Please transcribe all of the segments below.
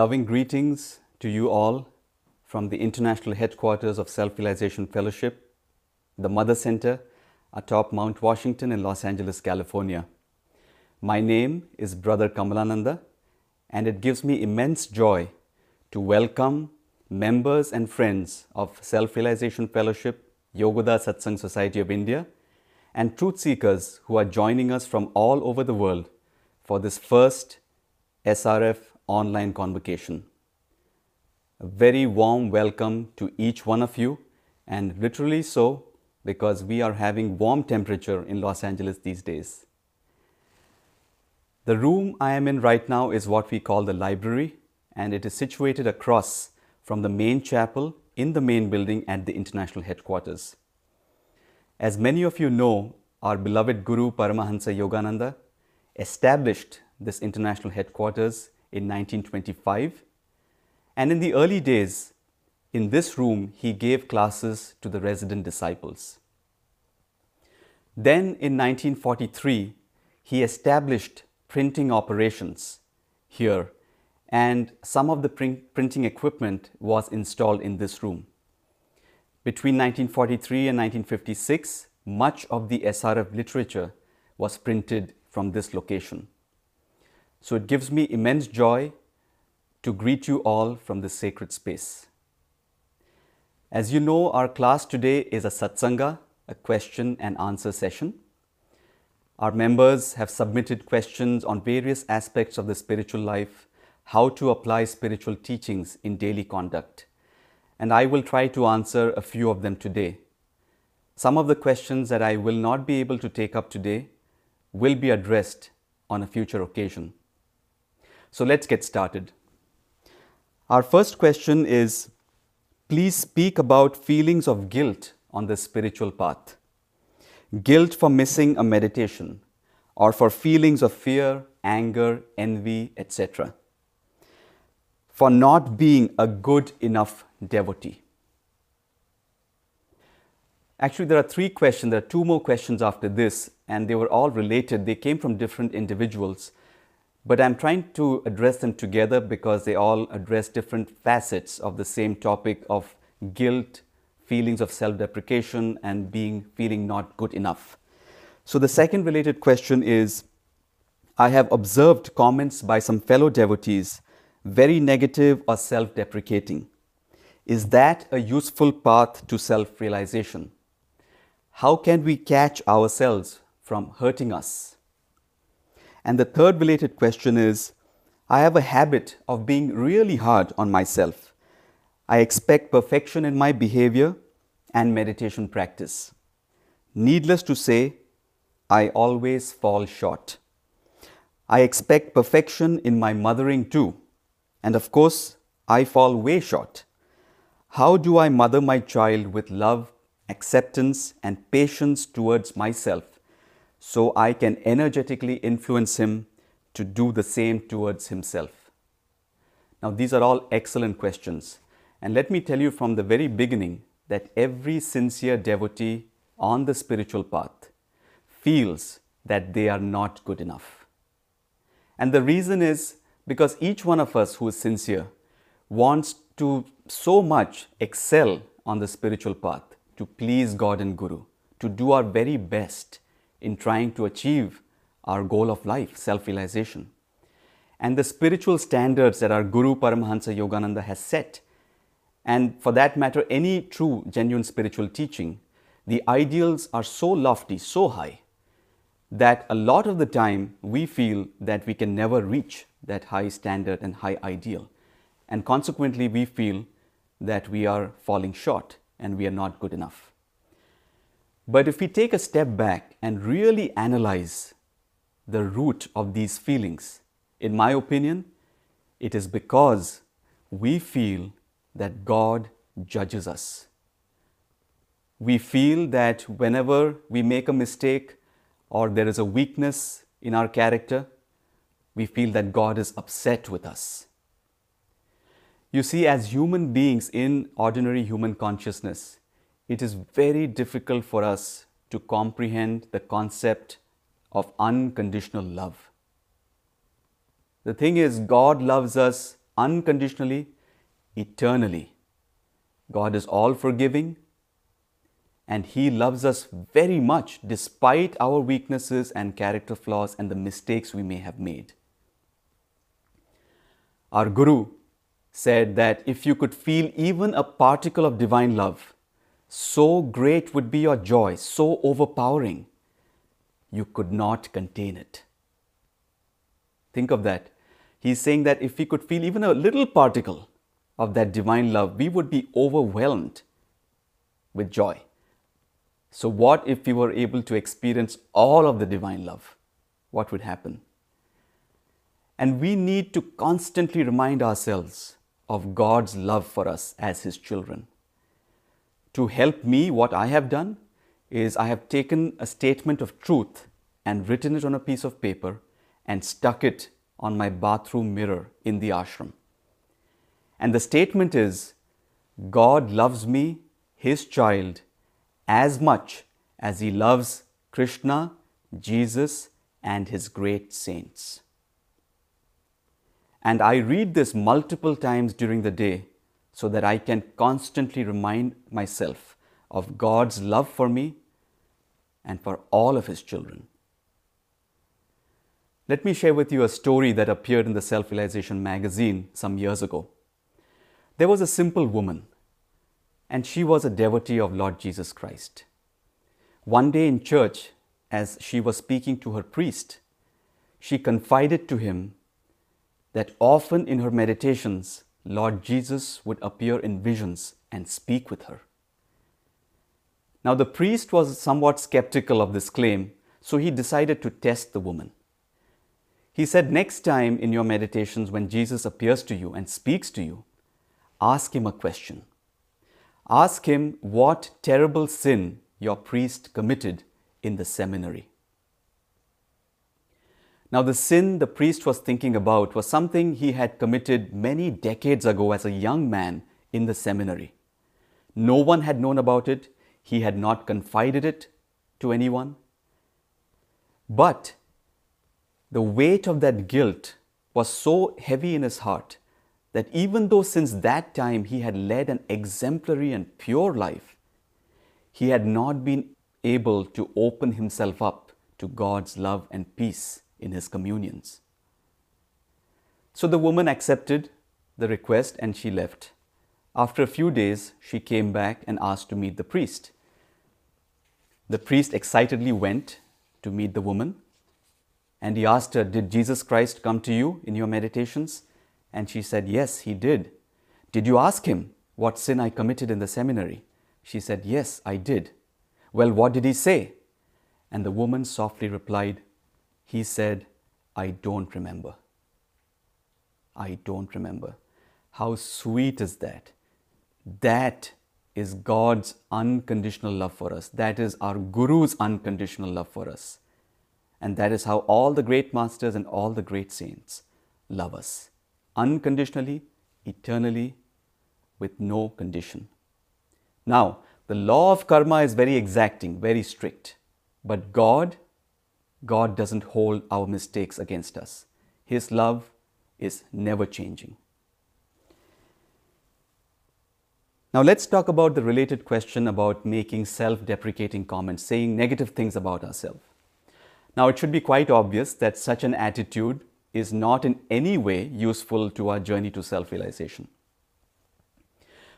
Loving greetings to you all from the international headquarters of Self Realization Fellowship, the Mother Center atop Mount Washington in Los Angeles, California. My name is Brother Kamalananda, and it gives me immense joy to welcome members and friends of Self Realization Fellowship, Yogoda Satsang Society of India, and truth seekers who are joining us from all over the world for this first SRF online convocation. A very warm welcome to each one of you, and literally so because we are having warm temperature in Los Angeles these days. The room I am in right now is what we call the library, and it is situated across from the main chapel in the main building at the international headquarters. As many of you know, our beloved Guru Paramahansa Yogananda established this international headquarters in 1925. And in the early days, in this room, he gave classes to the resident disciples. Then in 1943, he established printing operations here, and some of the print printing equipment was installed in this room. Between 1943 and 1956, much of the SRF literature was printed from this location. So it gives me immense joy to greet you all from this sacred space. As you know, our class today is a satsanga, a question and answer session. Our members have submitted questions on various aspects of the spiritual life, how to apply spiritual teachings in daily conduct. And I will try to answer a few of them today. Some of the questions that I will not be able to take up today will be addressed on a future occasion. So let's get started. Our first question is please speak about feelings of guilt on the spiritual path. Guilt for missing a meditation or for feelings of fear, anger, envy, etc. For not being a good enough devotee. Actually, there are three questions. There are two more questions after this, and they were all related. They came from different individuals. But I'm trying to address them together because they all address different facets of the same topic of guilt, feelings of self deprecation, and being feeling not good enough. So, the second related question is I have observed comments by some fellow devotees very negative or self deprecating. Is that a useful path to self realization? How can we catch ourselves from hurting us? And the third related question is I have a habit of being really hard on myself. I expect perfection in my behavior and meditation practice. Needless to say, I always fall short. I expect perfection in my mothering too. And of course, I fall way short. How do I mother my child with love, acceptance, and patience towards myself so I can energetically influence him to do the same towards himself? Now, these are all excellent questions. And let me tell you from the very beginning that every sincere devotee on the spiritual path feels that they are not good enough. And the reason is because each one of us who is sincere wants to so much excel on the spiritual path, to please God and Guru, to do our very best in trying to achieve our goal of life, self realization. And the spiritual standards that our Guru Paramahansa Yogananda has set, and for that matter, any true, genuine spiritual teaching, the ideals are so lofty, so high, that a lot of the time we feel that we can never reach that high standard and high ideal. And consequently, we feel that we are falling short and we are not good enough. But if we take a step back and really analyze the root of these feelings, in my opinion, it is because we feel that God judges us. We feel that whenever we make a mistake or there is a weakness in our character, we feel that God is upset with us. You see, as human beings in ordinary human consciousness, it is very difficult for us to comprehend the concept of unconditional love. The thing is, God loves us unconditionally, eternally. God is all forgiving and He loves us very much despite our weaknesses and character flaws and the mistakes we may have made. Our Guru said that if you could feel even a particle of divine love, so great would be your joy, so overpowering, you could not contain it. Think of that. He's saying that if we could feel even a little particle of that divine love, we would be overwhelmed with joy. So, what if we were able to experience all of the divine love? What would happen? And we need to constantly remind ourselves of God's love for us as His children. To help me, what I have done is I have taken a statement of truth and written it on a piece of paper and stuck it on my bathroom mirror in the ashram. And the statement is God loves me, His child, as much as he loves Krishna, Jesus, and his great saints. And I read this multiple times during the day so that I can constantly remind myself of God's love for me and for all of his children. Let me share with you a story that appeared in the Self Realization magazine some years ago. There was a simple woman and she was a devotee of Lord Jesus Christ. One day in church, as she was speaking to her priest, she confided to him that often in her meditations, Lord Jesus would appear in visions and speak with her. Now, the priest was somewhat skeptical of this claim, so he decided to test the woman. He said, Next time in your meditations, when Jesus appears to you and speaks to you, ask him a question. Ask him what terrible sin your priest committed in the seminary. Now, the sin the priest was thinking about was something he had committed many decades ago as a young man in the seminary. No one had known about it, he had not confided it to anyone. But the weight of that guilt was so heavy in his heart that even though since that time he had led an exemplary and pure life, he had not been able to open himself up to God's love and peace in his communions. So the woman accepted the request and she left. After a few days, she came back and asked to meet the priest. The priest excitedly went to meet the woman and he asked her, Did Jesus Christ come to you in your meditations? And she said, Yes, he did. Did you ask him what sin I committed in the seminary? She said, Yes, I did. Well, what did he say? And the woman softly replied, He said, I don't remember. I don't remember. How sweet is that? That is God's unconditional love for us. That is our Guru's unconditional love for us. And that is how all the great masters and all the great saints love us unconditionally, eternally, with no condition. Now, the law of karma is very exacting, very strict. But God, God doesn't hold our mistakes against us. His love is never changing. Now, let's talk about the related question about making self deprecating comments, saying negative things about ourselves. Now, it should be quite obvious that such an attitude is not in any way useful to our journey to self realization.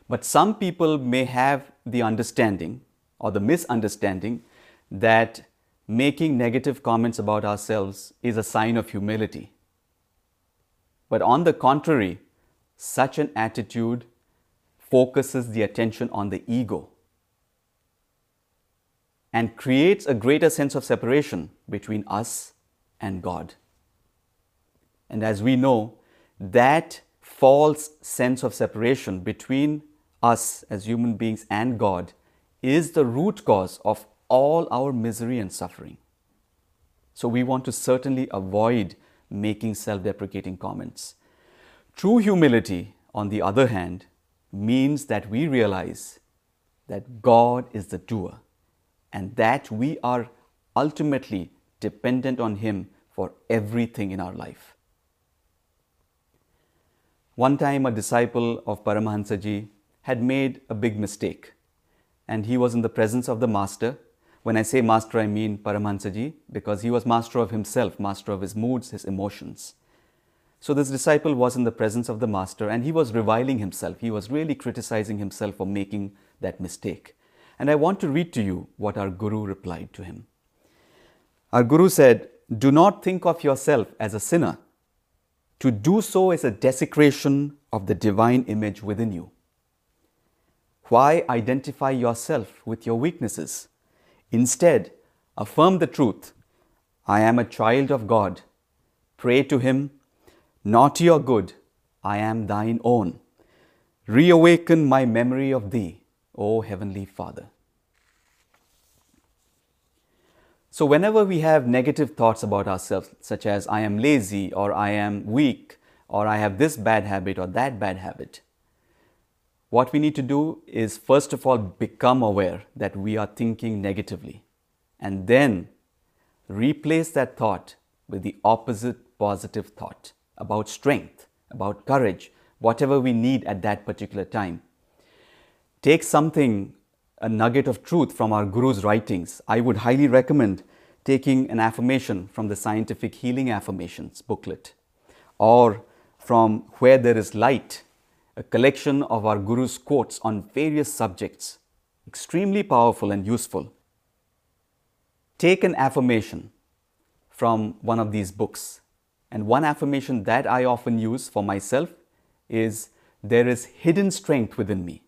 But some people may have the understanding or the misunderstanding that making negative comments about ourselves is a sign of humility. But on the contrary, such an attitude focuses the attention on the ego and creates a greater sense of separation between us and God. And as we know, that false sense of separation between us as human beings and God is the root cause of all our misery and suffering. So we want to certainly avoid making self deprecating comments. True humility, on the other hand, means that we realize that God is the doer and that we are ultimately dependent on Him for everything in our life. One time, a disciple of Paramahansaji had made a big mistake, and he was in the presence of the master. When I say master, I mean Paramahansaji because he was master of himself, master of his moods, his emotions. So, this disciple was in the presence of the master and he was reviling himself. He was really criticizing himself for making that mistake. And I want to read to you what our Guru replied to him. Our Guru said, Do not think of yourself as a sinner to do so is a desecration of the divine image within you. Why identify yourself with your weaknesses? Instead, affirm the truth I am a child of God. Pray to Him, not your good, I am thine own. Reawaken my memory of Thee, O Heavenly Father. So, whenever we have negative thoughts about ourselves, such as I am lazy, or I am weak, or I have this bad habit or that bad habit, what we need to do is first of all become aware that we are thinking negatively, and then replace that thought with the opposite positive thought about strength, about courage, whatever we need at that particular time. Take something a nugget of truth from our Guru's writings, I would highly recommend taking an affirmation from the Scientific Healing Affirmations booklet or from Where There Is Light, a collection of our Guru's quotes on various subjects, extremely powerful and useful. Take an affirmation from one of these books. And one affirmation that I often use for myself is There is hidden strength within me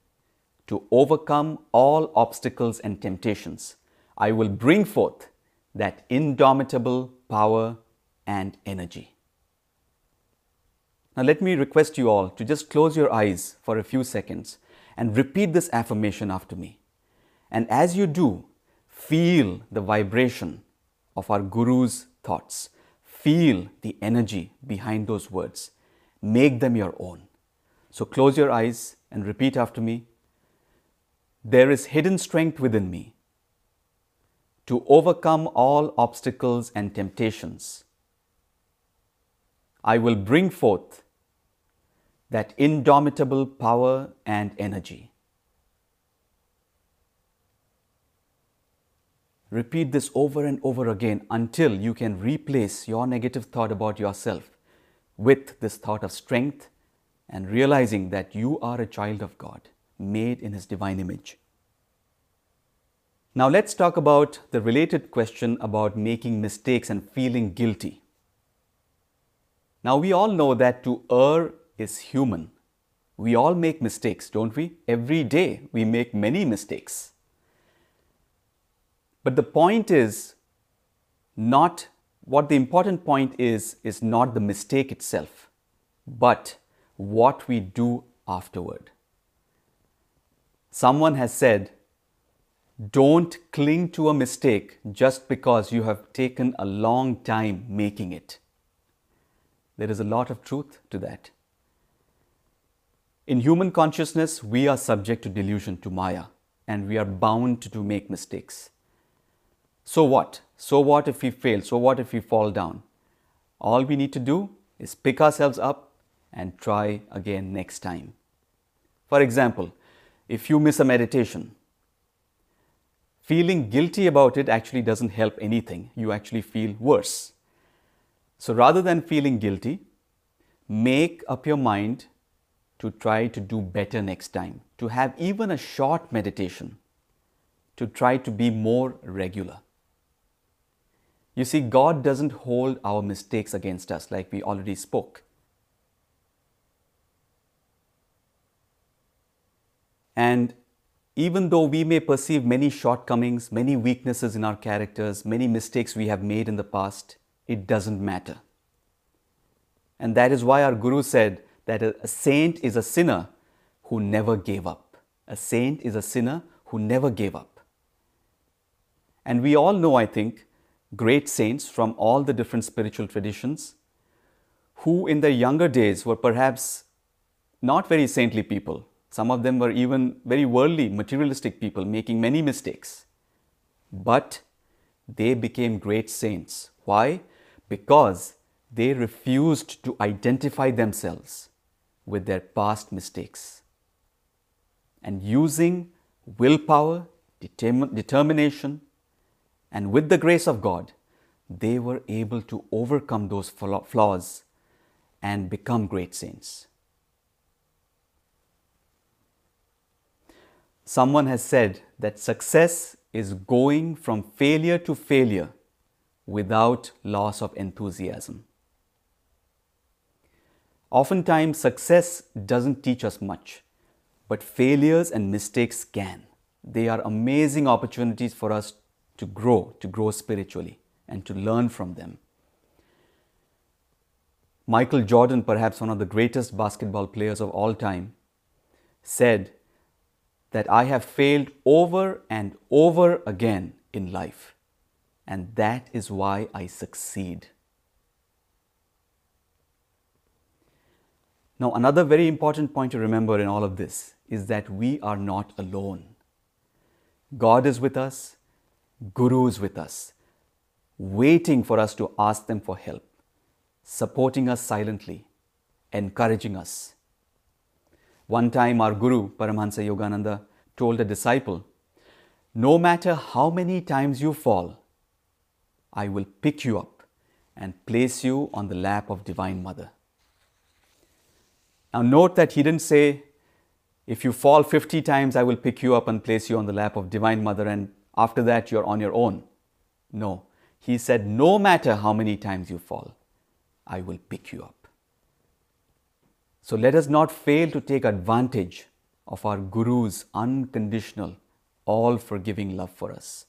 to overcome all obstacles and temptations. I will bring forth that indomitable power and energy. Now, let me request you all to just close your eyes for a few seconds and repeat this affirmation after me. And as you do, feel the vibration of our Guru's thoughts. Feel the energy behind those words. Make them your own. So, close your eyes and repeat after me there is hidden strength within me to overcome all obstacles and temptations. I will bring forth that indomitable power and energy. Repeat this over and over again until you can replace your negative thought about yourself with this thought of strength and realizing that you are a child of God made in His divine image. Now, let's talk about the related question about making mistakes and feeling guilty. Now, we all know that to err is human. We all make mistakes, don't we? Every day we make many mistakes. But the point is not what the important point is, is not the mistake itself, but what we do afterward. Someone has said, don't cling to a mistake just because you have taken a long time making it. There is a lot of truth to that. In human consciousness, we are subject to delusion, to Maya, and we are bound to make mistakes. So what? So what if we fail? So what if we fall down? All we need to do is pick ourselves up and try again next time. For example, if you miss a meditation, feeling guilty about it actually doesn't help anything. You actually feel worse. So rather than feeling guilty, make up your mind to try to do better next time, to have even a short meditation, to try to be more regular. You see, God doesn't hold our mistakes against us like we already spoke. And even though we may perceive many shortcomings, many weaknesses in our characters, many mistakes we have made in the past, it doesn't matter. And that is why our Guru said that a saint is a sinner who never gave up. A saint is a sinner who never gave up. And we all know, I think, great saints from all the different spiritual traditions who in their younger days were perhaps not very saintly people. Some of them were even very worldly, materialistic people making many mistakes. But they became great saints. Why? Because they refused to identify themselves with their past mistakes. And using willpower, determ- determination, and with the grace of God, they were able to overcome those flaws and become great saints. Someone has said that success is going from failure to failure without loss of enthusiasm. Oftentimes, success doesn't teach us much, but failures and mistakes can. They are amazing opportunities for us to grow, to grow spiritually, and to learn from them. Michael Jordan, perhaps one of the greatest basketball players of all time, said that I have failed over and over again in life, and that is why I succeed. Now, another very important point to remember in all of this is that we are not alone. God is with us, Guru is with us, waiting for us to ask them for help, supporting us silently, encouraging us. One time, our Guru, Paramahansa Yogananda, told a disciple, No matter how many times you fall, I will pick you up and place you on the lap of Divine Mother. Now, note that he didn't say, if you fall 50 times, I will pick you up and place you on the lap of Divine Mother, and after that, you're on your own. No, he said, no matter how many times you fall, I will pick you up. So let us not fail to take advantage of our Guru's unconditional, all forgiving love for us.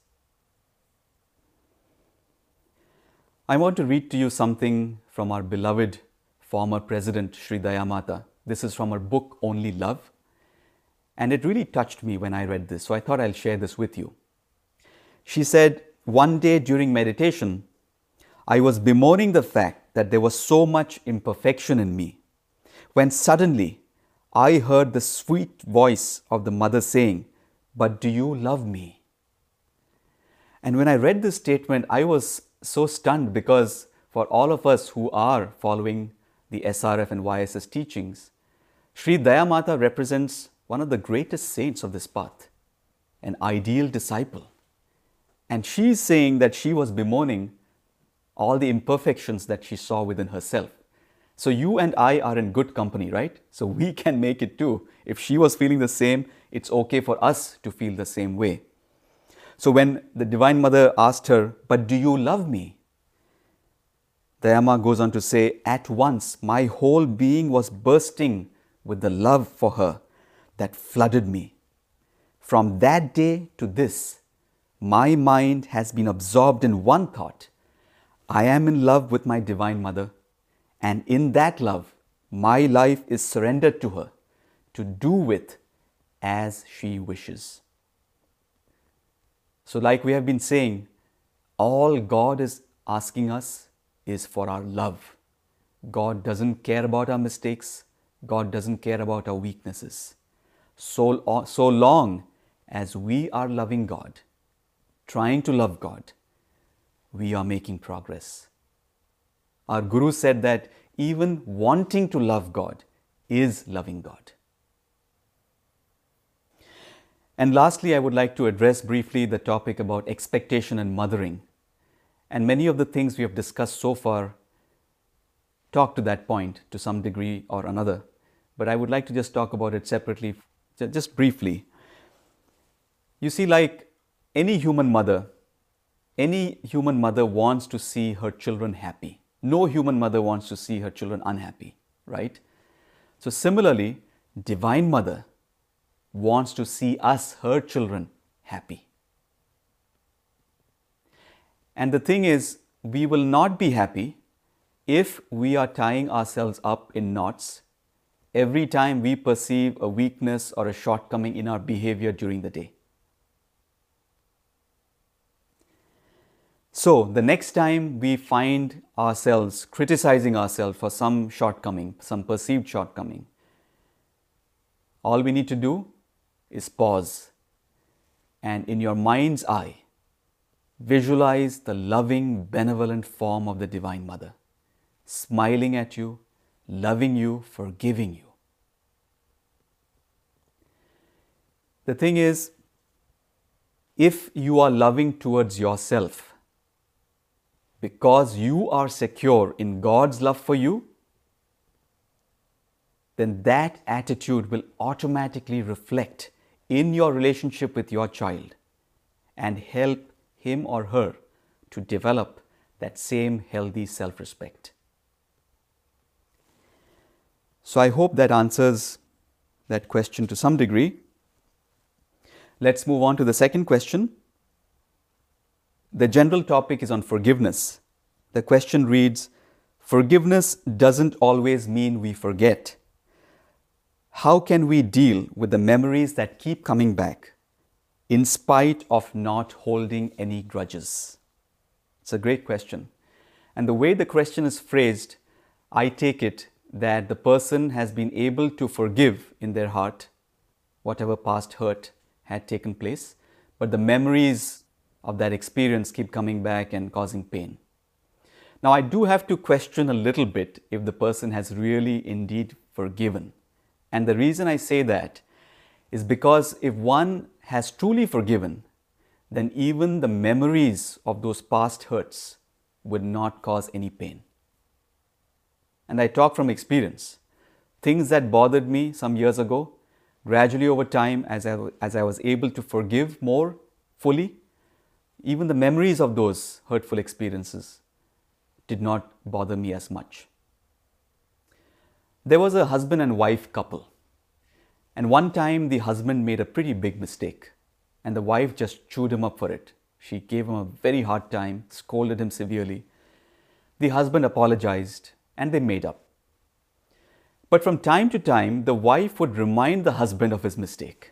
I want to read to you something from our beloved former president, Sri Dayamata. This is from her book Only Love. And it really touched me when I read this, so I thought I'll share this with you. She said, One day during meditation, I was bemoaning the fact that there was so much imperfection in me, when suddenly I heard the sweet voice of the mother saying, But do you love me? And when I read this statement, I was so stunned because for all of us who are following the SRF and YSS teachings, Sri Dayamata represents one of the greatest saints of this path, an ideal disciple. And she is saying that she was bemoaning all the imperfections that she saw within herself. So you and I are in good company, right? So we can make it too. If she was feeling the same, it's okay for us to feel the same way. So when the Divine Mother asked her, But do you love me? Dayama goes on to say, At once my whole being was bursting with the love for her that flooded me. From that day to this, my mind has been absorbed in one thought I am in love with my Divine Mother, and in that love, my life is surrendered to her to do with as she wishes. So, like we have been saying, all God is asking us is for our love. God doesn't care about our mistakes. God doesn't care about our weaknesses. So, uh, so long as we are loving God, trying to love God, we are making progress. Our Guru said that even wanting to love God is loving God. And lastly, I would like to address briefly the topic about expectation and mothering. And many of the things we have discussed so far talk to that point to some degree or another, but I would like to just talk about it separately, just briefly. You see, like any human mother, any human mother wants to see her children happy. No human mother wants to see her children unhappy, right? So, similarly, Divine Mother wants to see us, her children, happy. And the thing is, we will not be happy if we are tying ourselves up in knots every time we perceive a weakness or a shortcoming in our behavior during the day. So, the next time we find ourselves criticizing ourselves for some shortcoming, some perceived shortcoming, all we need to do is pause and in your mind's eye, visualize the loving, benevolent form of the Divine Mother smiling at you, loving you, forgiving you. The thing is, if you are loving towards yourself, because you are secure in God's love for you, then that attitude will automatically reflect in your relationship with your child and help him or her to develop that same healthy self respect. So, I hope that answers that question to some degree. Let's move on to the second question. The general topic is on forgiveness. The question reads Forgiveness doesn't always mean we forget. How can we deal with the memories that keep coming back in spite of not holding any grudges? It's a great question. And the way the question is phrased, I take it that the person has been able to forgive in their heart whatever past hurt had taken place, but the memories of that experience keep coming back and causing pain. Now, I do have to question a little bit if the person has really indeed forgiven. And the reason I say that is because if one has truly forgiven, then even the memories of those past hurts would not cause any pain. And I talk from experience. Things that bothered me some years ago, gradually over time, as I, as I was able to forgive more fully, even the memories of those hurtful experiences did not bother me as much. There was a husband and wife couple. And one time the husband made a pretty big mistake, and the wife just chewed him up for it. She gave him a very hard time, scolded him severely. The husband apologized, and they made up. But from time to time, the wife would remind the husband of his mistake.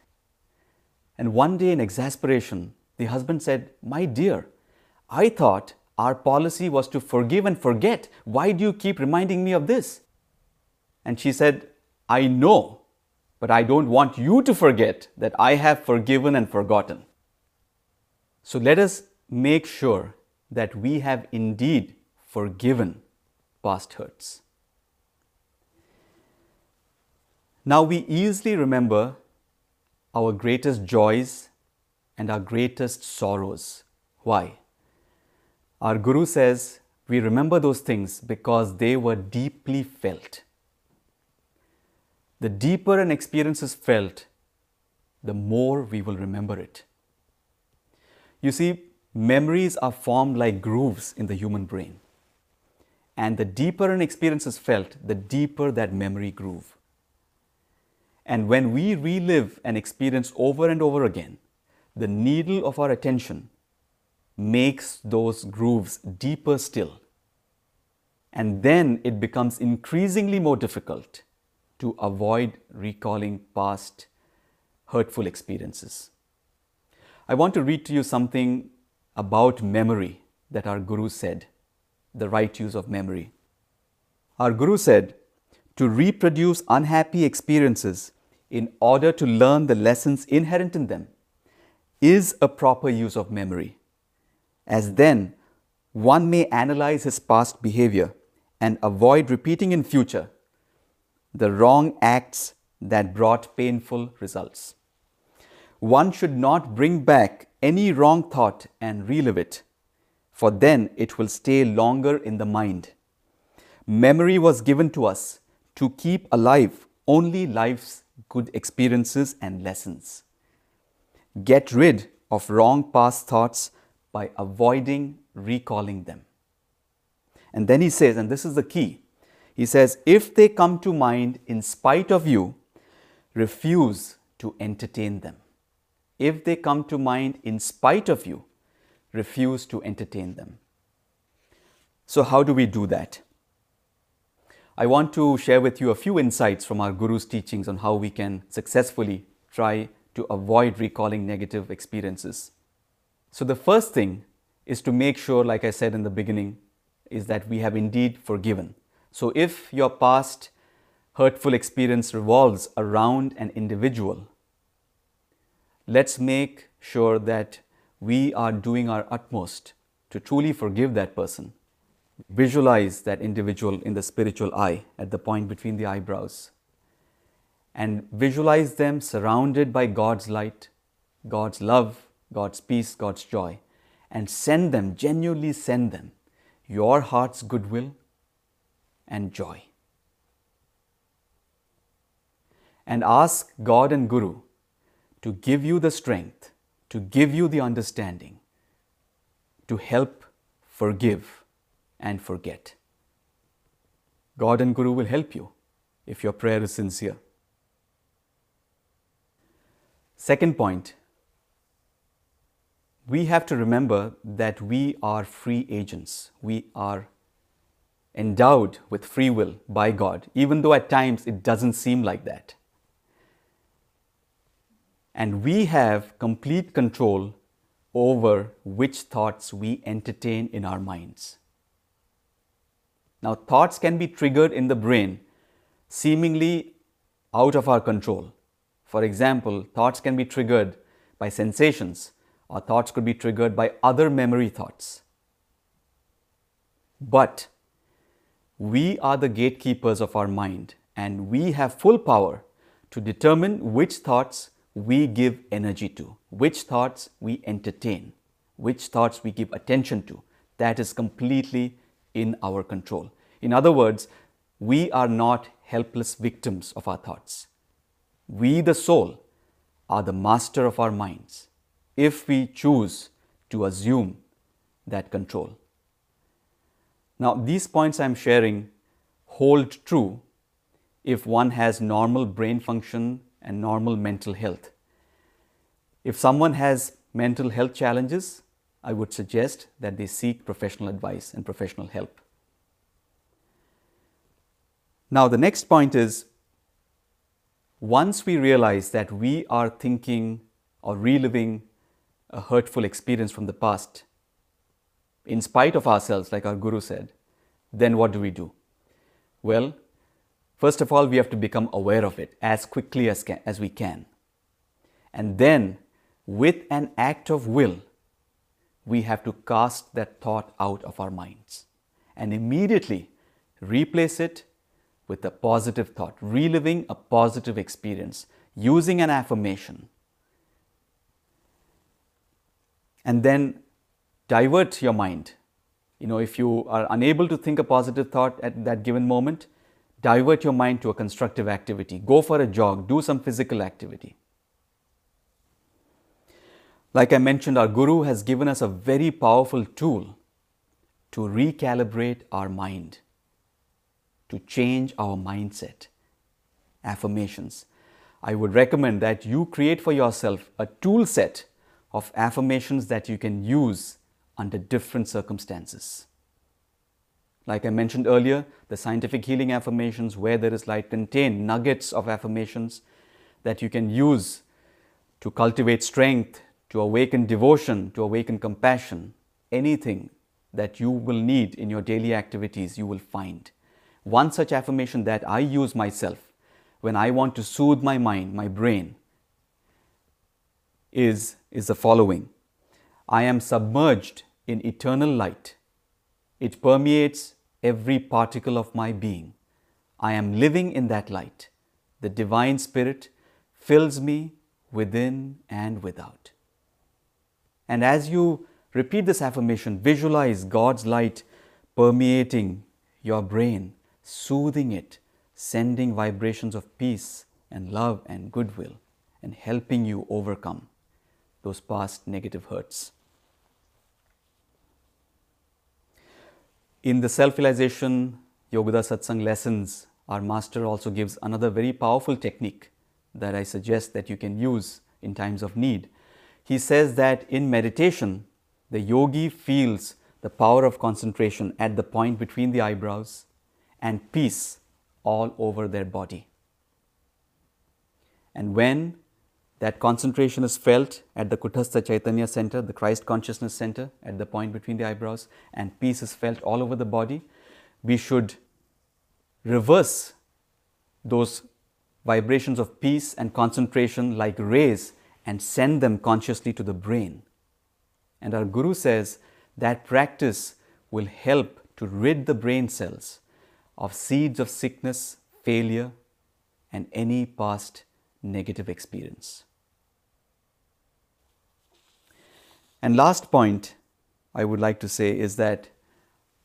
And one day, in exasperation, the husband said, My dear, I thought our policy was to forgive and forget. Why do you keep reminding me of this? And she said, I know, but I don't want you to forget that I have forgiven and forgotten. So let us make sure that we have indeed forgiven past hurts. Now we easily remember our greatest joys and our greatest sorrows. Why? Our Guru says we remember those things because they were deeply felt. The deeper an experience is felt, the more we will remember it. You see, memories are formed like grooves in the human brain. And the deeper an experience is felt, the deeper that memory groove. And when we relive an experience over and over again, the needle of our attention makes those grooves deeper still. And then it becomes increasingly more difficult to avoid recalling past hurtful experiences. I want to read to you something about memory that our Guru said, the right use of memory. Our Guru said, to reproduce unhappy experiences in order to learn the lessons inherent in them is a proper use of memory, as then one may analyze his past behavior and avoid repeating in future the wrong acts that brought painful results. One should not bring back any wrong thought and relive it, for then it will stay longer in the mind. Memory was given to us to keep alive only life's good experiences and lessons. Get rid of wrong past thoughts by avoiding recalling them. And then he says, and this is the key he says, if they come to mind in spite of you, refuse to entertain them. If they come to mind in spite of you, refuse to entertain them. So, how do we do that? I want to share with you a few insights from our Guru's teachings on how we can successfully try to avoid recalling negative experiences. So, the first thing is to make sure, like I said in the beginning, is that we have indeed forgiven. So, if your past hurtful experience revolves around an individual, let's make sure that we are doing our utmost to truly forgive that person. Visualize that individual in the spiritual eye at the point between the eyebrows and visualize them surrounded by God's light, God's love, God's peace, God's joy, and send them, genuinely send them, your heart's goodwill and joy. And ask God and Guru to give you the strength, to give you the understanding, to help forgive and forget. God and Guru will help you if your prayer is sincere. Second point, we have to remember that we are free agents. We are endowed with free will by God, even though at times it doesn't seem like that. And we have complete control over which thoughts we entertain in our minds. Now, thoughts can be triggered in the brain seemingly out of our control. For example, thoughts can be triggered by sensations, or thoughts could be triggered by other memory thoughts. But we are the gatekeepers of our mind, and we have full power to determine which thoughts we give energy to, which thoughts we entertain, which thoughts we give attention to. That is completely in our control. In other words, we are not helpless victims of our thoughts. We, the soul, are the master of our minds if we choose to assume that control. Now, these points I'm sharing hold true if one has normal brain function and normal mental health. If someone has mental health challenges, I would suggest that they seek professional advice and professional help. Now, the next point is once we realize that we are thinking or reliving a hurtful experience from the past, in spite of ourselves, like our Guru said, then what do we do? Well, first of all, we have to become aware of it as quickly as, can, as we can. And then, with an act of will, we have to cast that thought out of our minds and immediately replace it with a positive thought, reliving a positive experience, using an affirmation. And then divert your mind. You know, if you are unable to think a positive thought at that given moment, divert your mind to a constructive activity. Go for a jog, do some physical activity. Like I mentioned, our Guru has given us a very powerful tool to recalibrate our mind to change our mindset. Affirmations. I would recommend that you create for yourself a tool set of affirmations that you can use under different circumstances. Like I mentioned earlier, the scientific healing affirmations, where there is light, contain nuggets of affirmations that you can use to cultivate strength, to awaken devotion, to awaken compassion. Anything that you will need in your daily activities, you will find. One such affirmation that I use myself when I want to soothe my mind, my brain, is, is the following I am submerged in eternal light. It permeates every particle of my being. I am living in that light. The Divine Spirit fills me within and without. And as you repeat this affirmation, visualize God's light permeating your brain, soothing it, sending vibrations of peace and love and goodwill, and helping you overcome those past negative hurts. In the self realization Yogoda Satsang lessons, our master also gives another very powerful technique that I suggest that you can use in times of need. He says that in meditation, the yogi feels the power of concentration at the point between the eyebrows and peace all over their body. And when that concentration is felt at the Kutastha Chaitanya Center, the Christ Consciousness Center, at the point between the eyebrows, and peace is felt all over the body, we should reverse those vibrations of peace and concentration like rays and send them consciously to the brain. And our Guru says that practice will help to rid the brain cells of seeds of sickness, failure, and any past negative experience. And last point I would like to say is that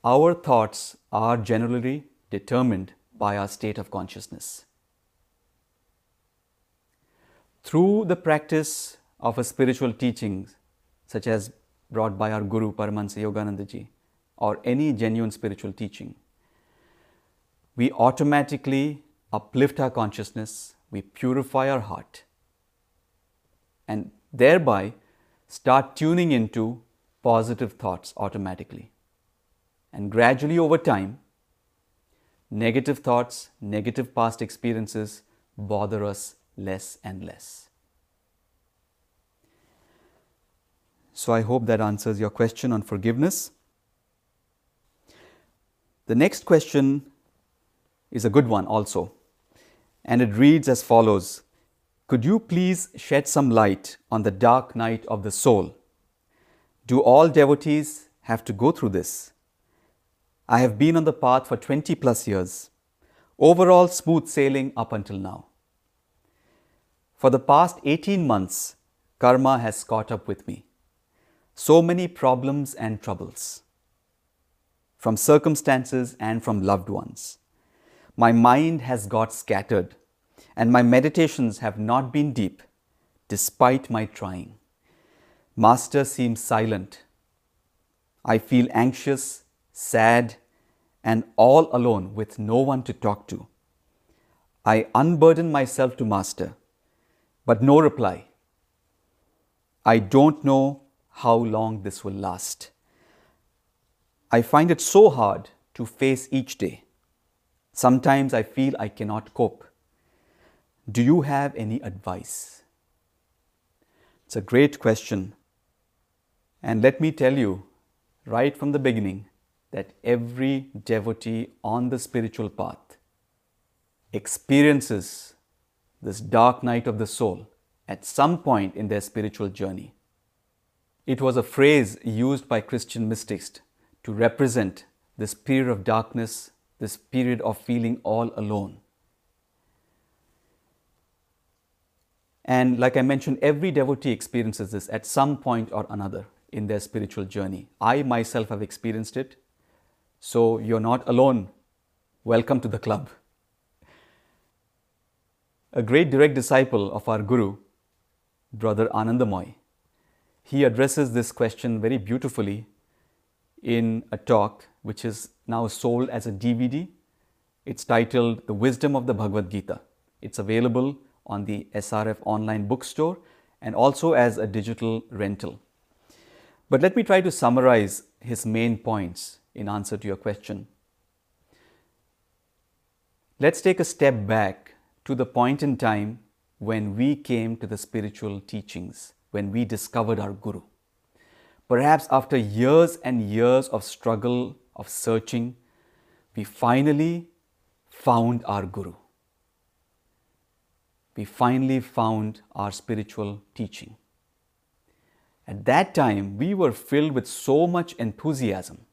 our thoughts are generally determined by our state of consciousness. Through the practice of a spiritual teaching, such as brought by our Guru Paramahansa Yoganandaji, or any genuine spiritual teaching, we automatically uplift our consciousness, we purify our heart, and thereby start tuning into positive thoughts automatically. And gradually over time, negative thoughts, negative past experiences bother us less and less. So I hope that answers your question on forgiveness. The next question is a good one also, and it reads as follows Could you please shed some light on the dark night of the soul? Do all devotees have to go through this? I have been on the path for 20 plus years, overall smooth sailing up until now. For the past 18 months, karma has caught up with me. So many problems and troubles from circumstances and from loved ones. My mind has got scattered, and my meditations have not been deep, despite my trying. Master seems silent. I feel anxious, sad, and all alone with no one to talk to. I unburden myself to Master, but no reply. I don't know how long this will last. I find it so hard to face each day. Sometimes I feel I cannot cope. Do you have any advice? It's a great question. And let me tell you right from the beginning that every devotee on the spiritual path experiences this dark night of the soul at some point in their spiritual journey. It was a phrase used by Christian mystics to represent this period of darkness, this period of feeling all alone. And like I mentioned, every devotee experiences this at some point or another in their spiritual journey. I myself have experienced it. So you're not alone. Welcome to the club. A great direct disciple of our Guru, Brother Anandamoy, he addresses this question very beautifully in a talk which is now sold as a DVD. It's titled The Wisdom of the Bhagavad Gita. It's available on the SRF online bookstore and also as a digital rental. But let me try to summarize his main points in answer to your question. Let's take a step back to the point in time when we came to the spiritual teachings, when we discovered our Guru. Perhaps after years and years of struggle, of searching, we finally found our Guru. We finally found our spiritual teaching. At that time, we were filled with so much enthusiasm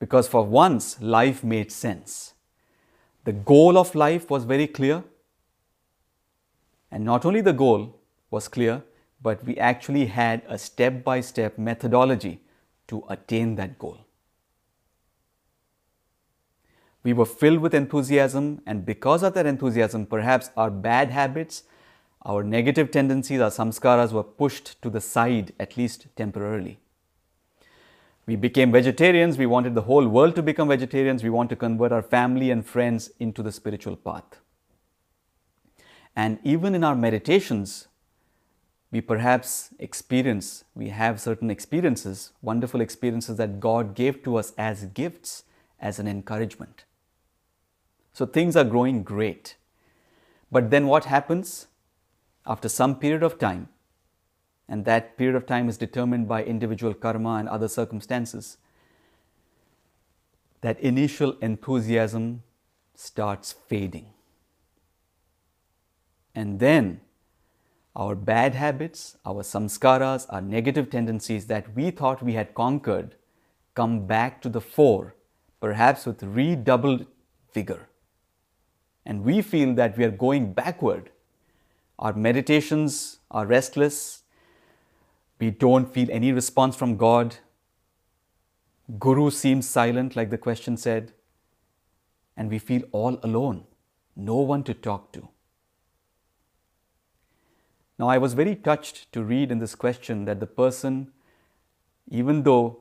because for once life made sense. The goal of life was very clear. And not only the goal was clear, but we actually had a step by step methodology to attain that goal. We were filled with enthusiasm, and because of that enthusiasm, perhaps our bad habits our negative tendencies, our samskaras were pushed to the side, at least temporarily. We became vegetarians. We wanted the whole world to become vegetarians. We want to convert our family and friends into the spiritual path. And even in our meditations, we perhaps experience, we have certain experiences, wonderful experiences that God gave to us as gifts, as an encouragement. So things are growing great. But then what happens? after some period of time, and that period of time is determined by individual karma and other circumstances, that initial enthusiasm starts fading. And then our bad habits, our samskaras, our negative tendencies that we thought we had conquered come back to the fore, perhaps with redoubled vigor. And we feel that we are going backward. Our meditations are restless. We don't feel any response from God. Guru seems silent, like the question said. And we feel all alone, no one to talk to. Now, I was very touched to read in this question that the person, even though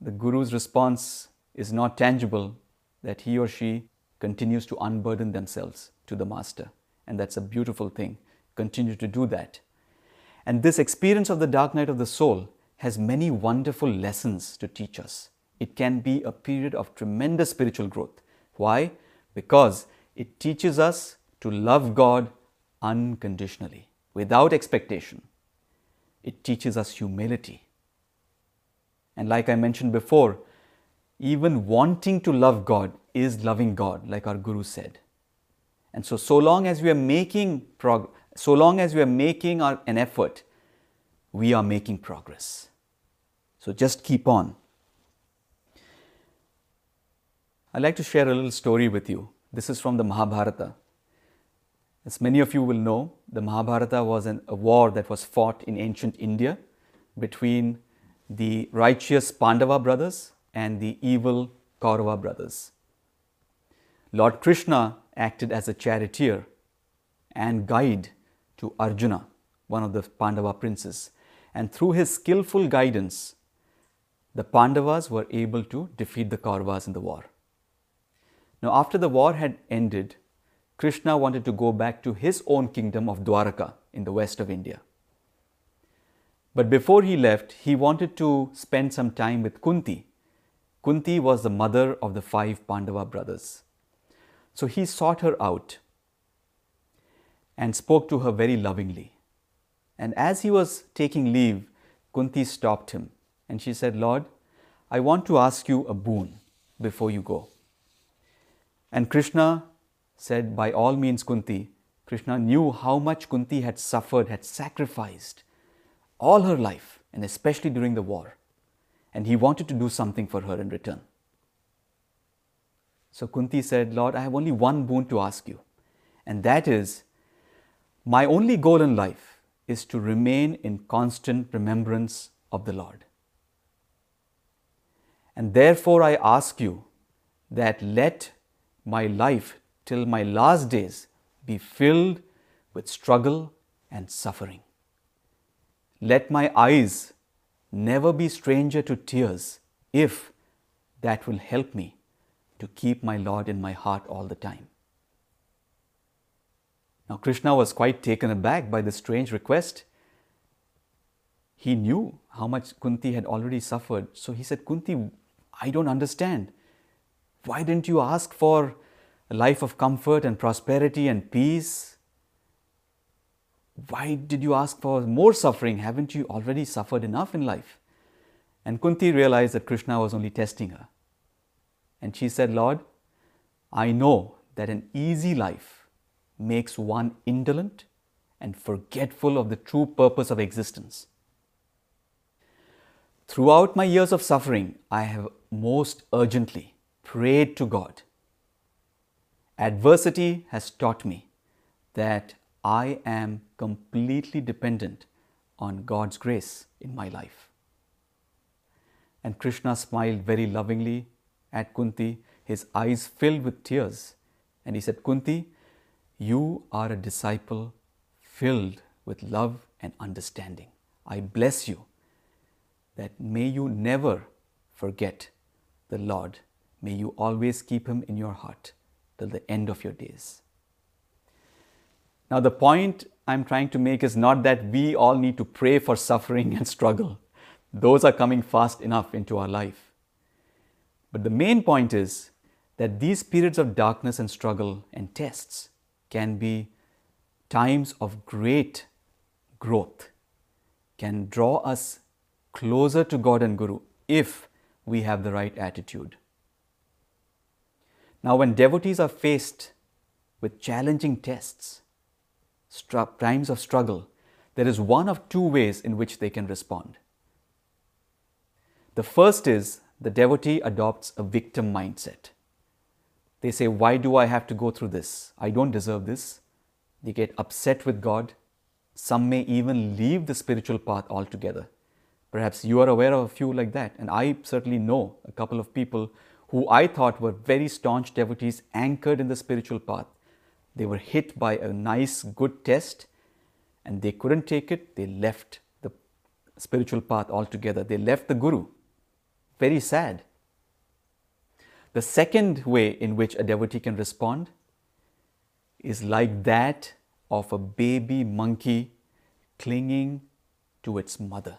the Guru's response is not tangible, that he or she continues to unburden themselves to the Master. And that's a beautiful thing. Continue to do that. And this experience of the dark night of the soul has many wonderful lessons to teach us. It can be a period of tremendous spiritual growth. Why? Because it teaches us to love God unconditionally, without expectation. It teaches us humility. And like I mentioned before, even wanting to love God is loving God, like our Guru said. And so, so long as we are making prog- so long as we are making our, an effort, we are making progress. So just keep on. I'd like to share a little story with you. This is from the Mahabharata. As many of you will know, the Mahabharata was an, a war that was fought in ancient India between the righteous Pandava brothers and the evil Kaurava brothers. Lord Krishna acted as a charioteer and guide to Arjuna, one of the Pandava princes. And through his skillful guidance, the Pandavas were able to defeat the Kauravas in the war. Now, after the war had ended, Krishna wanted to go back to his own kingdom of Dwaraka in the west of India. But before he left, he wanted to spend some time with Kunti. Kunti was the mother of the five Pandava brothers. So he sought her out and spoke to her very lovingly. And as he was taking leave, Kunti stopped him and she said, Lord, I want to ask you a boon before you go. And Krishna said, By all means, Kunti. Krishna knew how much Kunti had suffered, had sacrificed all her life, and especially during the war. And he wanted to do something for her in return. So Kunti said, Lord, I have only one boon to ask you, and that is my only goal in life is to remain in constant remembrance of the Lord. And therefore, I ask you that let my life till my last days be filled with struggle and suffering. Let my eyes never be stranger to tears if that will help me to keep my Lord in my heart all the time. Now, Krishna was quite taken aback by this strange request. He knew how much Kunti had already suffered. So he said, Kunti, I don't understand. Why didn't you ask for a life of comfort and prosperity and peace? Why did you ask for more suffering? Haven't you already suffered enough in life? And Kunti realized that Krishna was only testing her. And she said, Lord, I know that an easy life makes one indolent and forgetful of the true purpose of existence. Throughout my years of suffering, I have most urgently prayed to God. Adversity has taught me that I am completely dependent on God's grace in my life. And Krishna smiled very lovingly at Kunti, his eyes filled with tears. And he said, Kunti, you are a disciple filled with love and understanding. I bless you that may you never forget the Lord. May you always keep him in your heart till the end of your days. Now, the point I'm trying to make is not that we all need to pray for suffering and struggle. Those are coming fast enough into our life. But the main point is that these periods of darkness and struggle and tests can be times of great growth, can draw us closer to God and Guru if we have the right attitude. Now, when devotees are faced with challenging tests, times of struggle, there is one of two ways in which they can respond. The first is the devotee adopts a victim mindset. They say, Why do I have to go through this? I don't deserve this. They get upset with God. Some may even leave the spiritual path altogether. Perhaps you are aware of a few like that. And I certainly know a couple of people who I thought were very staunch devotees anchored in the spiritual path. They were hit by a nice, good test and they couldn't take it. They left the spiritual path altogether. They left the Guru. Very sad. The second way in which a devotee can respond is like that of a baby monkey clinging to its mother.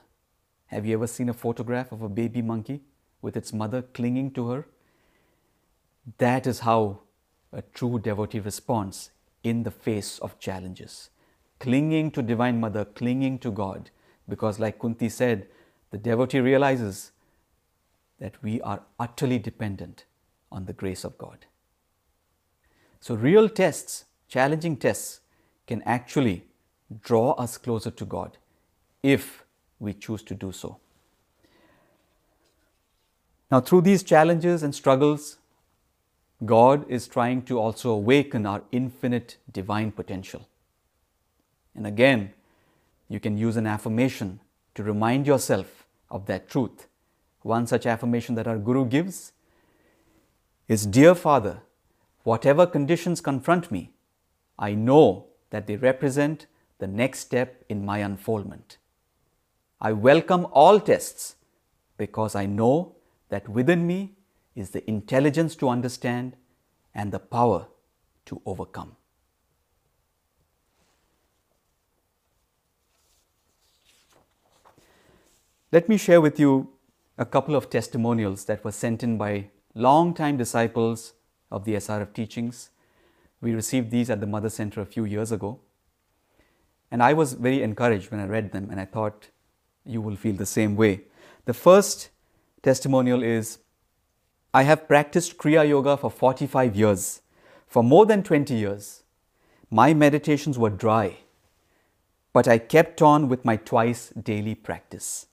Have you ever seen a photograph of a baby monkey with its mother clinging to her? That is how a true devotee responds in the face of challenges. Clinging to Divine Mother, clinging to God. Because, like Kunti said, the devotee realizes that we are utterly dependent on the grace of God. So, real tests, challenging tests, can actually draw us closer to God if we choose to do so. Now, through these challenges and struggles, God is trying to also awaken our infinite divine potential. And again, you can use an affirmation to remind yourself of that truth. One such affirmation that our Guru gives is Dear Father, whatever conditions confront me, I know that they represent the next step in my unfoldment. I welcome all tests because I know that within me is the intelligence to understand and the power to overcome. Let me share with you a couple of testimonials that were sent in by long-time disciples of the SRF teachings. We received these at the Mother Center a few years ago. And I was very encouraged when I read them, and I thought you will feel the same way. The first testimonial is I have practiced Kriya Yoga for 45 years. For more than 20 years, my meditations were dry, but I kept on with my twice daily practice.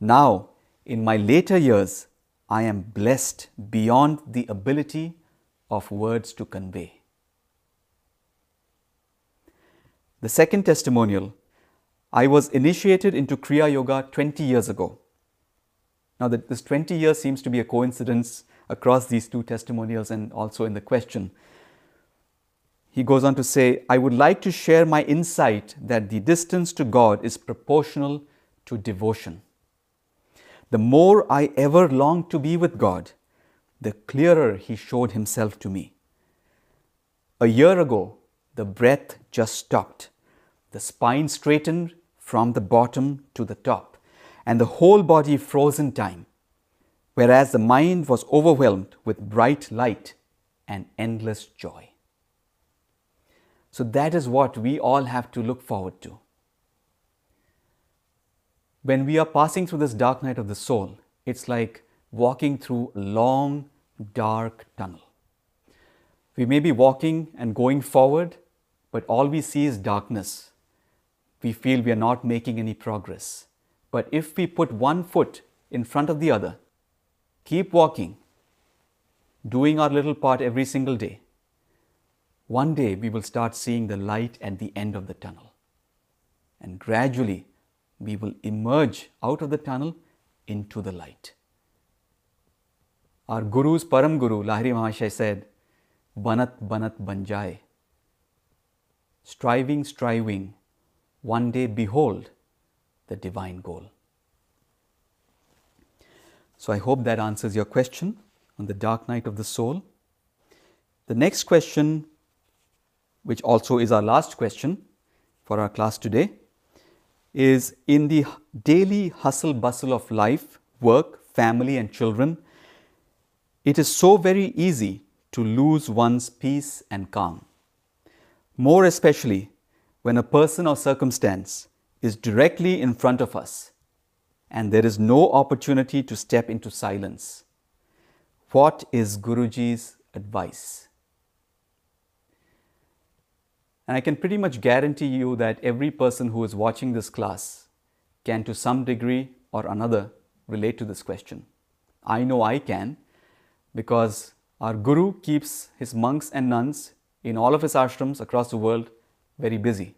Now, in my later years, I am blessed beyond the ability of words to convey. The second testimonial I was initiated into Kriya Yoga 20 years ago. Now, that this 20 years seems to be a coincidence across these two testimonials and also in the question. He goes on to say, I would like to share my insight that the distance to God is proportional to devotion. The more I ever longed to be with God, the clearer He showed Himself to me. A year ago, the breath just stopped. The spine straightened from the bottom to the top, and the whole body froze in time, whereas the mind was overwhelmed with bright light and endless joy. So, that is what we all have to look forward to when we are passing through this dark night of the soul, it's like walking through a long, dark tunnel. We may be walking and going forward, but all we see is darkness. We feel we are not making any progress. But if we put one foot in front of the other, keep walking, doing our little part every single day, one day we will start seeing the light at the end of the tunnel. And gradually, we will emerge out of the tunnel into the light. Our Guru's Param Guru, Lahiri Mahasaya said, Banat Banat Banjai. Striving, striving, one day behold the divine goal. So I hope that answers your question on the dark night of the soul. The next question, which also is our last question for our class today, is in the daily hustle bustle of life, work, family, and children, it is so very easy to lose one's peace and calm. More especially when a person or circumstance is directly in front of us and there is no opportunity to step into silence. What is Guruji's advice? And I can pretty much guarantee you that every person who is watching this class can, to some degree or another, relate to this question. I know I can because Our Guru keeps his monks and nuns in all of his ashrams across the world very busy.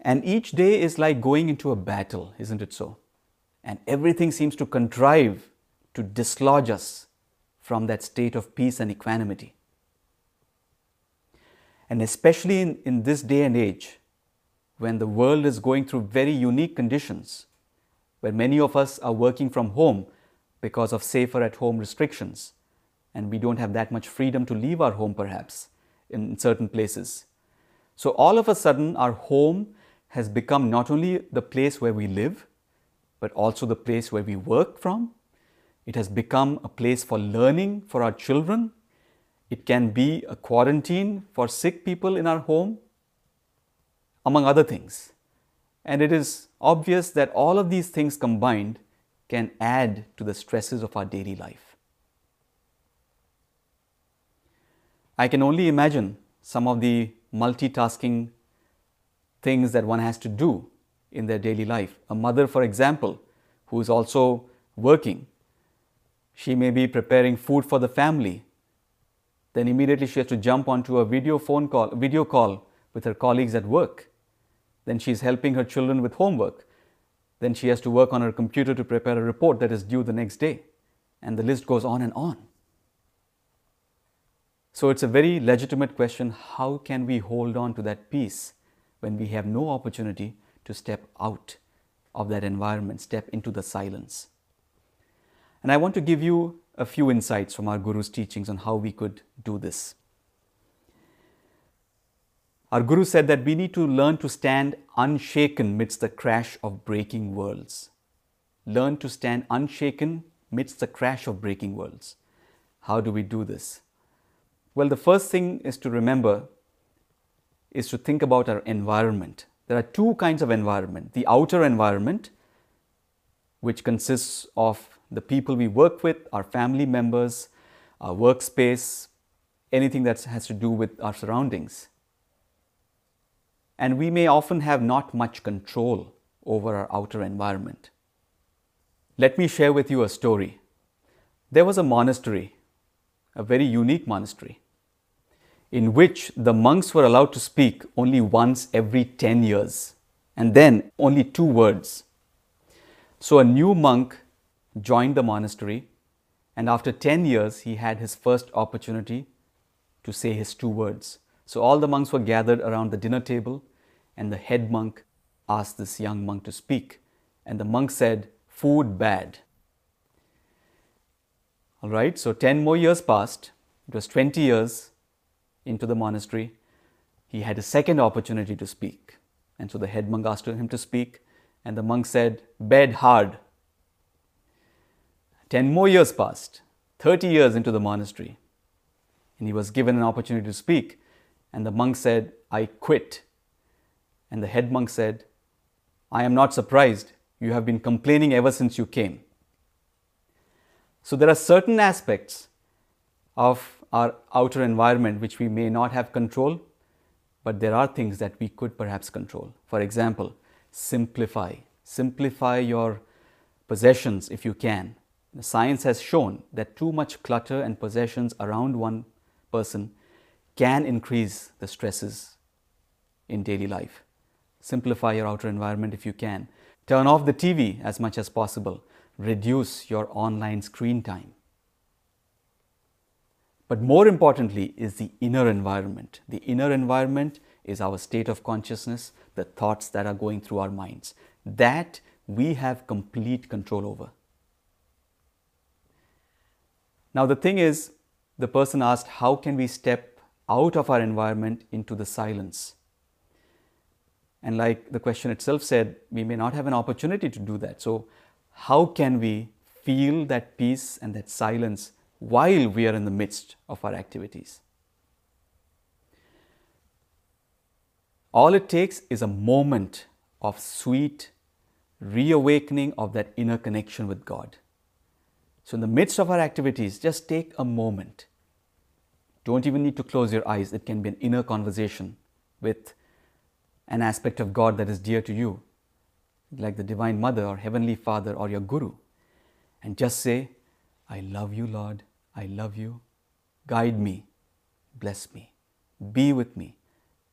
And each day is like going into a battle, isn't it so? And everything seems to contrive to dislodge us from that state of peace and equanimity. And especially in, in this day and age, when the world is going through very unique conditions, where many of us are working from home because of safer at home restrictions, and we don't have that much freedom to leave our home perhaps in certain places. So, all of a sudden, our home has become not only the place where we live, but also the place where we work from. It has become a place for learning for our children. It can be a quarantine for sick people in our home, among other things. And it is obvious that all of these things combined can add to the stresses of our daily life. I can only imagine some of the multitasking things that one has to do in their daily life. A mother, for example, who is also working, she may be preparing food for the family. Then immediately she has to jump onto a video phone call, video call with her colleagues at work. Then she's helping her children with homework. Then she has to work on her computer to prepare a report that is due the next day. And the list goes on and on. So it's a very legitimate question how can we hold on to that peace when we have no opportunity to step out of that environment, step into the silence. And I want to give you a few insights from our Guru's teachings on how we could do this. Our Guru said that we need to learn to stand unshaken midst the crash of breaking worlds. Learn to stand unshaken midst the crash of breaking worlds. How do we do this? Well, the first thing is to remember is to think about our environment. There are two kinds of environment the outer environment, which consists of the people we work with, our family members, our workspace, anything that has to do with our surroundings. And we may often have not much control over our outer environment. Let me share with you a story. There was a monastery, a very unique monastery in which the monks were allowed to speak only once every 10 years and then only two words. So a new monk joined the monastery, and after 10 years, he had his first opportunity to say his two words. So all the monks were gathered around the dinner table, and the head monk asked this young monk to speak. And the monk said, Food bad. All right, so 10 more years passed. It was 20 years into the monastery, he had a second opportunity to speak. And so the head monk asked him to speak, and the monk said, Bed hard. Ten more years passed, 30 years into the monastery, and he was given an opportunity to speak. And the monk said, I quit. And the head monk said, I am not surprised. You have been complaining ever since you came. So there are certain aspects of our outer environment which we may not have control, but there are things that we could perhaps control. For example, simplify. Simplify your possessions if you can. The science has shown that too much clutter and possessions around one person can increase the stresses in daily life. Simplify your outer environment if you can. Turn off the TV as much as possible. Reduce your online screen time. But more importantly is the inner environment. The inner environment is our state of consciousness, the thoughts that are going through our minds. That we have complete control over. Now, the thing is, the person asked, How can we step out of our environment into the silence? And like the question itself said, we may not have an opportunity to do that. So, how can we feel that peace and that silence while we are in the midst of our activities. All it takes is a moment of sweet reawakening of that inner connection with God. So, in the midst of our activities, just take a moment. Don't even need to close your eyes. It can be an inner conversation with an aspect of God that is dear to you, like the Divine Mother or Heavenly Father or your Guru. And just say, I love you, Lord. I love you. Guide me. Bless me. Be with me.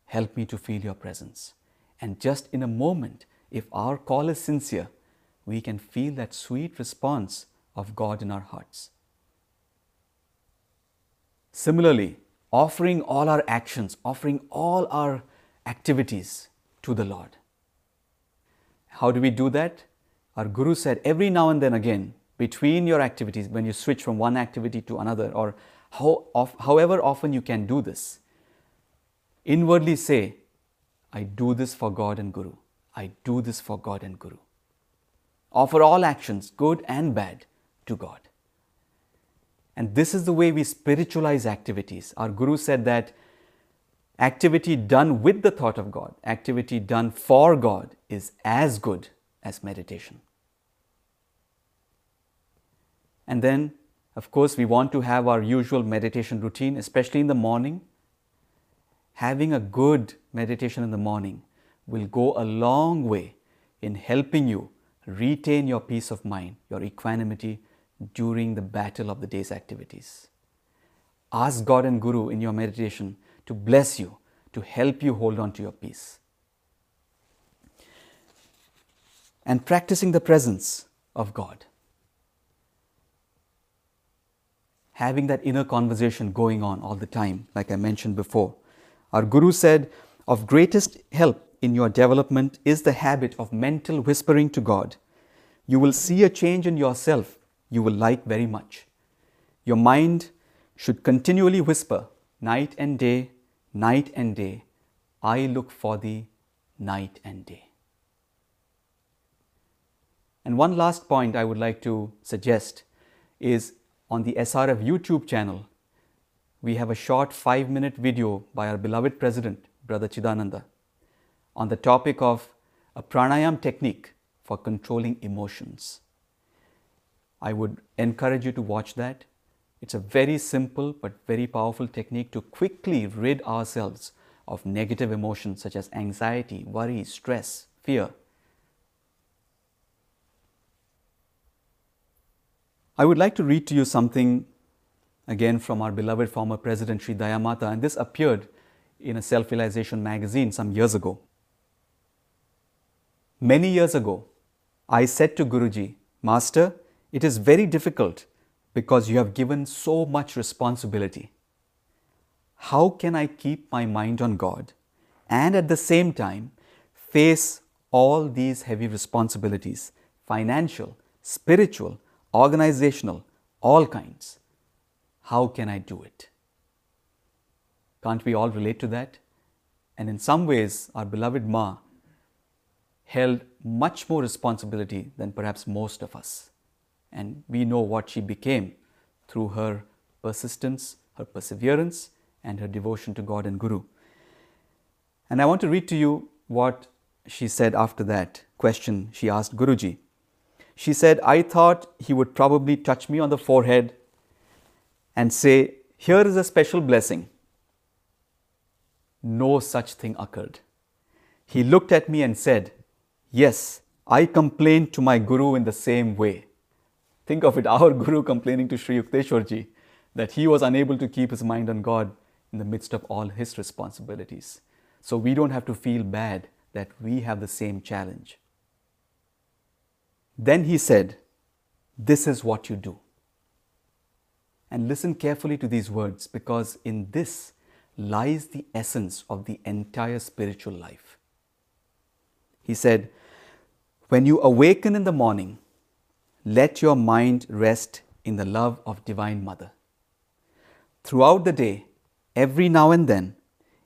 Help me to feel your presence. And just in a moment, if our call is sincere, we can feel that sweet response of God in our hearts. Similarly, offering all our actions, offering all our activities to the Lord. How do we do that? Our Guru said every now and then again, between your activities, when you switch from one activity to another, or how, however often you can do this, inwardly say, I do this for God and Guru. I do this for God and Guru. Offer all actions, good and bad, to God. And this is the way we spiritualize activities. Our Guru said that activity done with the thought of God, activity done for God, is as good as meditation. And then, of course, we want to have our usual meditation routine, especially in the morning. Having a good meditation in the morning will go a long way in helping you retain your peace of mind, your equanimity during the battle of the day's activities. Ask God and Guru in your meditation to bless you, to help you hold on to your peace. And practicing the presence of God. Having that inner conversation going on all the time, like I mentioned before. Our Guru said, Of greatest help in your development is the habit of mental whispering to God. You will see a change in yourself you will like very much. Your mind should continually whisper night and day, night and day, I look for thee night and day. And one last point I would like to suggest is on the SRF YouTube channel, we have a short five minute video by our beloved president, Brother Chidananda, on the topic of a pranayam technique for controlling emotions. I would encourage you to watch that. It's a very simple but very powerful technique to quickly rid ourselves of negative emotions such as anxiety, worry, stress, fear. I would like to read to you something again from our beloved former President Sri Dayamata, and this appeared in a self realization magazine some years ago. Many years ago, I said to Guruji, Master, it is very difficult because you have given so much responsibility. How can I keep my mind on God and at the same time face all these heavy responsibilities financial, spiritual, organizational, all kinds? How can I do it? Can't we all relate to that? And in some ways, our beloved Ma held much more responsibility than perhaps most of us. And we know what she became through her persistence, her perseverance, and her devotion to God and Guru. And I want to read to you what she said after that question she asked Guruji. She said, I thought he would probably touch me on the forehead and say, Here is a special blessing. No such thing occurred. He looked at me and said, Yes, I complained to my Guru in the same way. Think of it, our Guru complaining to Sri Yukteswarji that he was unable to keep his mind on God in the midst of all his responsibilities. So we don't have to feel bad that we have the same challenge. Then he said, This is what you do. And listen carefully to these words because in this lies the essence of the entire spiritual life. He said, when you awaken in the morning, let your mind rest in the love of Divine Mother. Throughout the day, every now and then,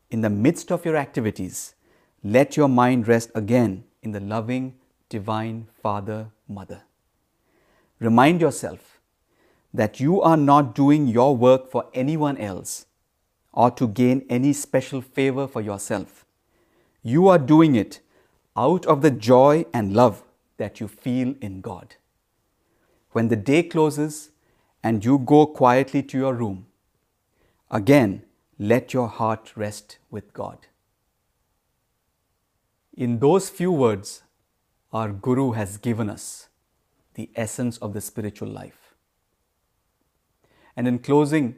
in the midst of your activities, let your mind rest again in the loving Divine Father, Mother. Remind yourself that you are not doing your work for anyone else or to gain any special favor for yourself. You are doing it out of the joy and love that you feel in God. When the day closes and you go quietly to your room, again let your heart rest with God. In those few words, our Guru has given us the essence of the spiritual life. And in closing,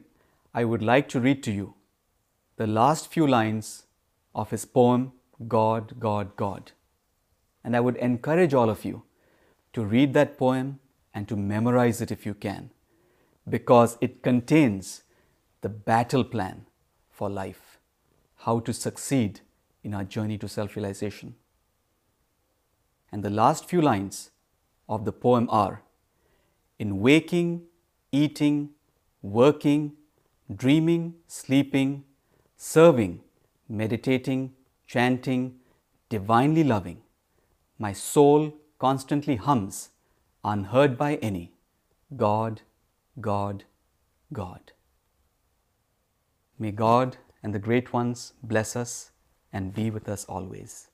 I would like to read to you the last few lines of his poem, God, God, God. And I would encourage all of you to read that poem and to memorize it if you can, because it contains the battle plan for life, how to succeed in our journey to self realization. And the last few lines of the poem are In waking, eating, working, dreaming, sleeping, serving, meditating, chanting, divinely loving, my soul constantly hums, unheard by any, God, God, God. May God and the great ones bless us and be with us always.